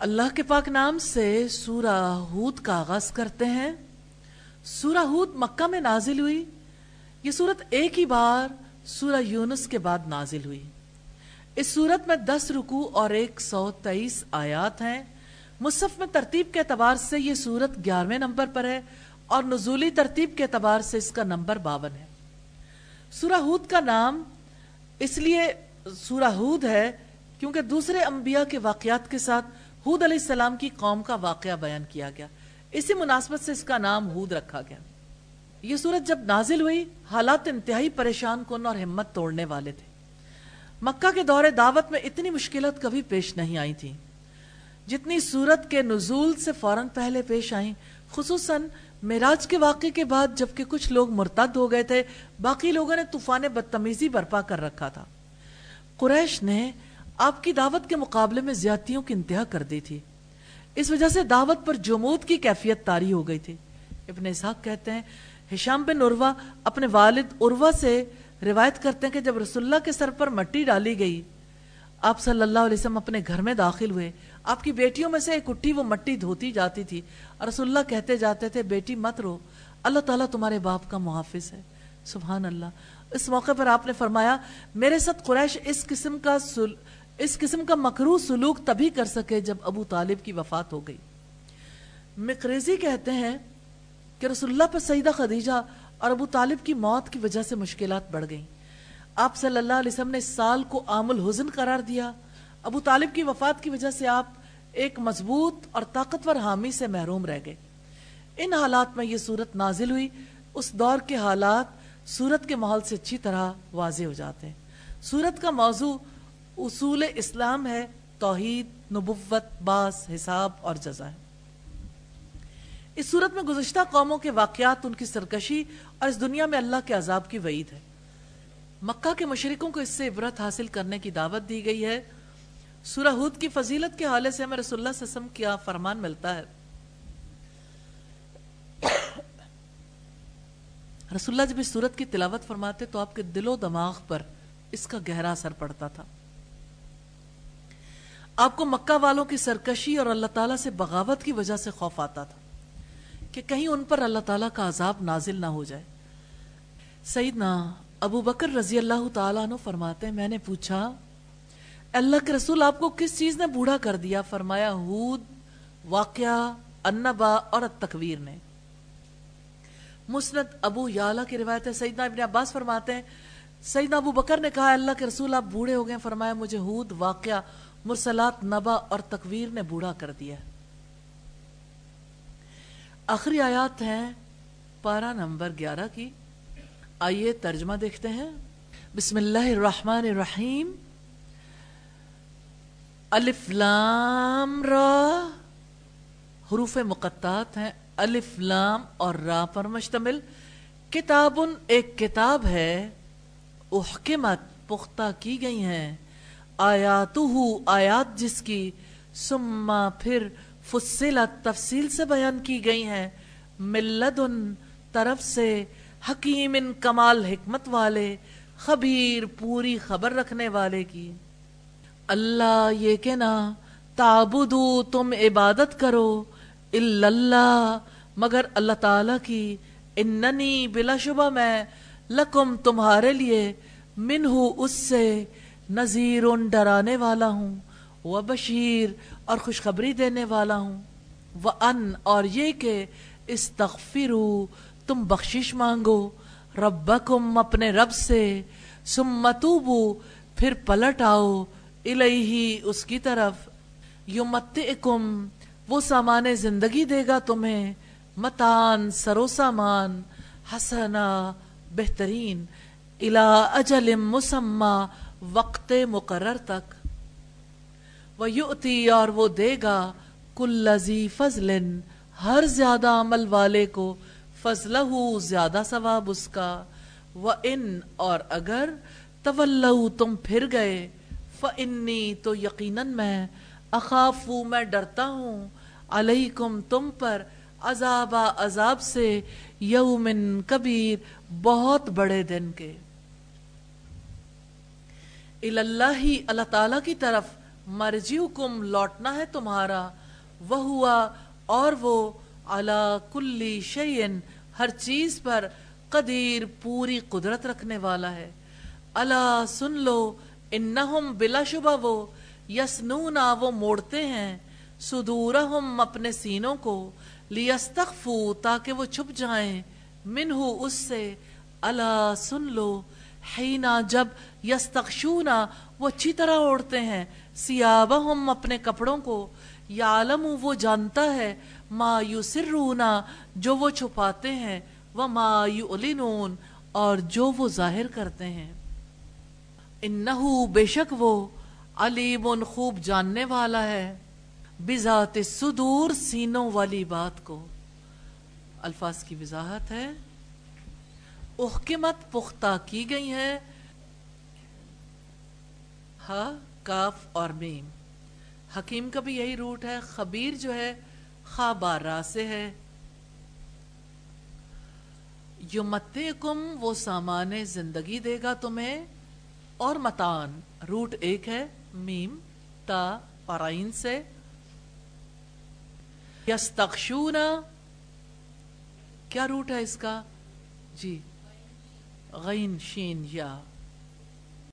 اللہ کے پاک نام سے سورہ ہود کا آغاز کرتے ہیں۔ سورہ ہود مکہ میں نازل ہوئی۔ یہ سورت ایک ہی بار سورہ یونس کے بعد نازل ہوئی۔ اس سورت میں دس رکو اور ایک سو تیئیس آیات ہیں۔ مصحف میں ترتیب کے اعتبار سے یہ سورت گیارہویں نمبر پر ہے اور نزولی ترتیب کے اعتبار سے اس کا نمبر باون ہے۔ سورہ ہود کا نام اس لیے سورہ ہود ہے کیونکہ دوسرے انبیاء کے واقعات کے ساتھ ہود علیہ السلام کی قوم کا واقعہ بیان کیا گیا۔ اسی مناسبت سے اس کا نام ہود رکھا گیا۔ یہ سورت جب نازل ہوئی، حالات انتہائی پریشان کن اور ہمت توڑنے والے تھے۔ مکہ کے دور دعوت میں اتنی مشکلات کبھی پیش نہیں آئی تھی جتنی سورت کے نزول سے فوراً پہلے پیش آئیں، خصوصاً میراج کے واقعے کے بعد جبکہ کچھ لوگ مرتد ہو گئے تھے، باقی لوگوں نے طوفان بدتمیزی برپا کر رکھا تھا۔ قریش نے آپ کی دعوت کے مقابلے میں زیادتیوں کی انتہا کر دی تھی۔ اس وجہ سے دعوت پر جمود کی کیفیت تاری ہو گئی تھی۔ ابن اسحاق کہتے ہیں، ہشام بن عروہ اپنے والد عروہ سے روایت کرتے ہیں کہ جب رسول اللہ کے سر پر مٹی ڈالی گئی، آپ صلی اللہ علیہ وسلم اپنے گھر میں داخل ہوئے۔ آپ کی بیٹیوں میں سے ایک اٹھی وہ مٹی دھوتی جاتی تھی۔ اور رسول اللہ کہتے جاتے تھے، بیٹی مت رو، اللہ تعالیٰ تمہارے باپ کا محافظ ہے۔ سبحان اللہ۔ اس موقع پر آپ نے فرمایا، میرے ساتھ قریش اس قسم کا سل... اس قسم کا مکرو سلوک تبھی کر سکے جب ابو طالب کی وفات ہو گئی۔ مقریزی کہتے ہیں کہ رسول اللہ پر سیدہ خدیجہ اور ابو طالب کی موت کی وجہ سے مشکلات بڑھ گئیں۔ آپ صلی اللہ علیہ وسلم نے اس سال کو عام الحزن قرار دیا۔ ابو طالب کی وفات کی وجہ سے آپ ایک مضبوط اور طاقتور حامی سے محروم رہ گئے۔ ان حالات میں یہ صورت نازل ہوئی۔ اس دور کے حالات صورت کے ماحول سے اچھی طرح واضح ہو جاتے ہیں۔ صورت کا موضوع اصول اسلام ہے، توحید، نبوت، باس، حساب اور جزا ہے۔ اس صورت میں گزشتہ قوموں کے واقعات، ان کی سرکشی اور اس دنیا میں اللہ کے عذاب کی وعید ہے۔ مکہ کے مشرکوں کو اس سے عبرت حاصل کرنے کی دعوت دی گئی ہے۔ سورہ ہود کی فضیلت کے حوالے سے ہمیں رسول اللہ صلی اللہ علیہ وسلم کیا فرمان ملتا ہے۔ رسول اللہ جب اس صورت کی تلاوت فرماتے تو آپ کے دل و دماغ پر اس کا گہرا اثر پڑتا تھا۔ آپ کو مکہ والوں کی سرکشی اور اللہ تعالیٰ سے بغاوت کی وجہ سے خوف آتا تھا کہ کہیں ان پر اللہ تعالیٰ کا عذاب نازل نہ ہو جائے۔ سیدنا ابو بکر رضی اللہ تعالیٰ عنہ فرماتے ہیں، میں نے پوچھا، اللہ کے رسول آپ کو کس چیز نے بوڑھا کر دیا؟ فرمایا، ہود، واقعہ، انبا اور التکویر نے۔ مسند ابو یالا کی روایت ہے، سیدنا ابن عباس فرماتے ہیں، سیدنا ابو بکر نے کہا، اللہ کے رسول آپ بوڑھے ہو گئے فرمایا، مجھے ہود، واقعہ مرسلات نبا اور تکویر نے بوڑھا کر دیا آخری آیات ہیں پارا نمبر گیارہ کی۔ آئیے ترجمہ دیکھتے ہیں۔ بسم اللہ الرحمن الرحیم۔ الف لام را۔ حروف مقطعات ہیں۔ الف لام اور را پر مشتمل۔ کتاب ایک کتاب ہے۔ احکمت پختہ کی گئی ہیں۔ آیاتو آیات جس کی سما پھر فصلت، تفصیل سے بیان کی گئی ہیں۔ ملدن طرف سے حکیم ان کمال حکمت والے، خبیر پوری خبر رکھنے والے کی۔ اللہ یہ کہنا تابدو تم عبادت کرو اللہ، مگر اللہ تعالی کی، اننی بلا شبہ میں لکم تمہارے لیے منہ اس سے نذیر ڈرانے والا ہوں وہ بشیر اور خوشخبری دینے والا ہوں۔ وہ ان، اور یہ کہ استغفرو تم بخشش مانگو۔ ربکم اپنے رب سے سمتوبو پھر پلٹ آؤ الہی اس کی طرف۔ یمتعکم، وہ سامان زندگی دے گا تمہیں۔ متان سرو سامان، حسنا، بہترین۔ الى اجل مسمى وقت مقرر تک۔ وہ اور وہ دے گا کل فضل ہر زیادہ عمل والے کو فضلہ زیادہ ثواب اس کا۔ وہ ان اور اگر طلو تم پھر گئے فنی تو یقیناً میں اخافو میں ڈرتا ہوں۔ علیکم، تم پر عذاب عذاب سے یومن کبیر، بہت بڑے دن کے۔ اللہ اللہ تعالی کی طرف مرجیو کم لوٹنا ہے تمہارا وہ ہوا اور وہ اللہ کلی شعین ہر چیز پر قدیر پوری قدرت رکھنے والا ہے۔ اللہ سن لو انہم بلا شبہ وہ یسنونا وہ موڑتے ہیں صدورہم اپنے سینوں کو، لیستخفو تاکہ وہ چھپ جائیں۔ منہو اس سے اللہ سن لو حینا جب یستخشونا وہ اچھی طرح اوڑتے ہیں۔ سیابہم اپنے کپڑوں کو، یعلم، وہ جانتا ہے۔ ما یسرونا جو وہ چھپاتے ہیں۔ وما یعلنون اور جو وہ ظاہر کرتے ہیں۔ انہو بے شک وہ علیم خوب جاننے والا ہے۔ بذات صدور، سینوں والی بات کو۔ الفاظ کی وضاحت ہے۔ احکمت پختہ کی گئی ہے ہا کاف اور میم۔ حکیم کا بھی یہی روٹ ہے۔ خبیر جو ہے، خا بارہ سے ہے۔ یمتکم وہ سامان زندگی دے گا تمہیں۔ اور متان، روٹ ایک ہے۔ میم، تا پارائن سے۔ یستخشونا۔ کیا روٹ ہے اس کا؟ جی۔ غين شين جا.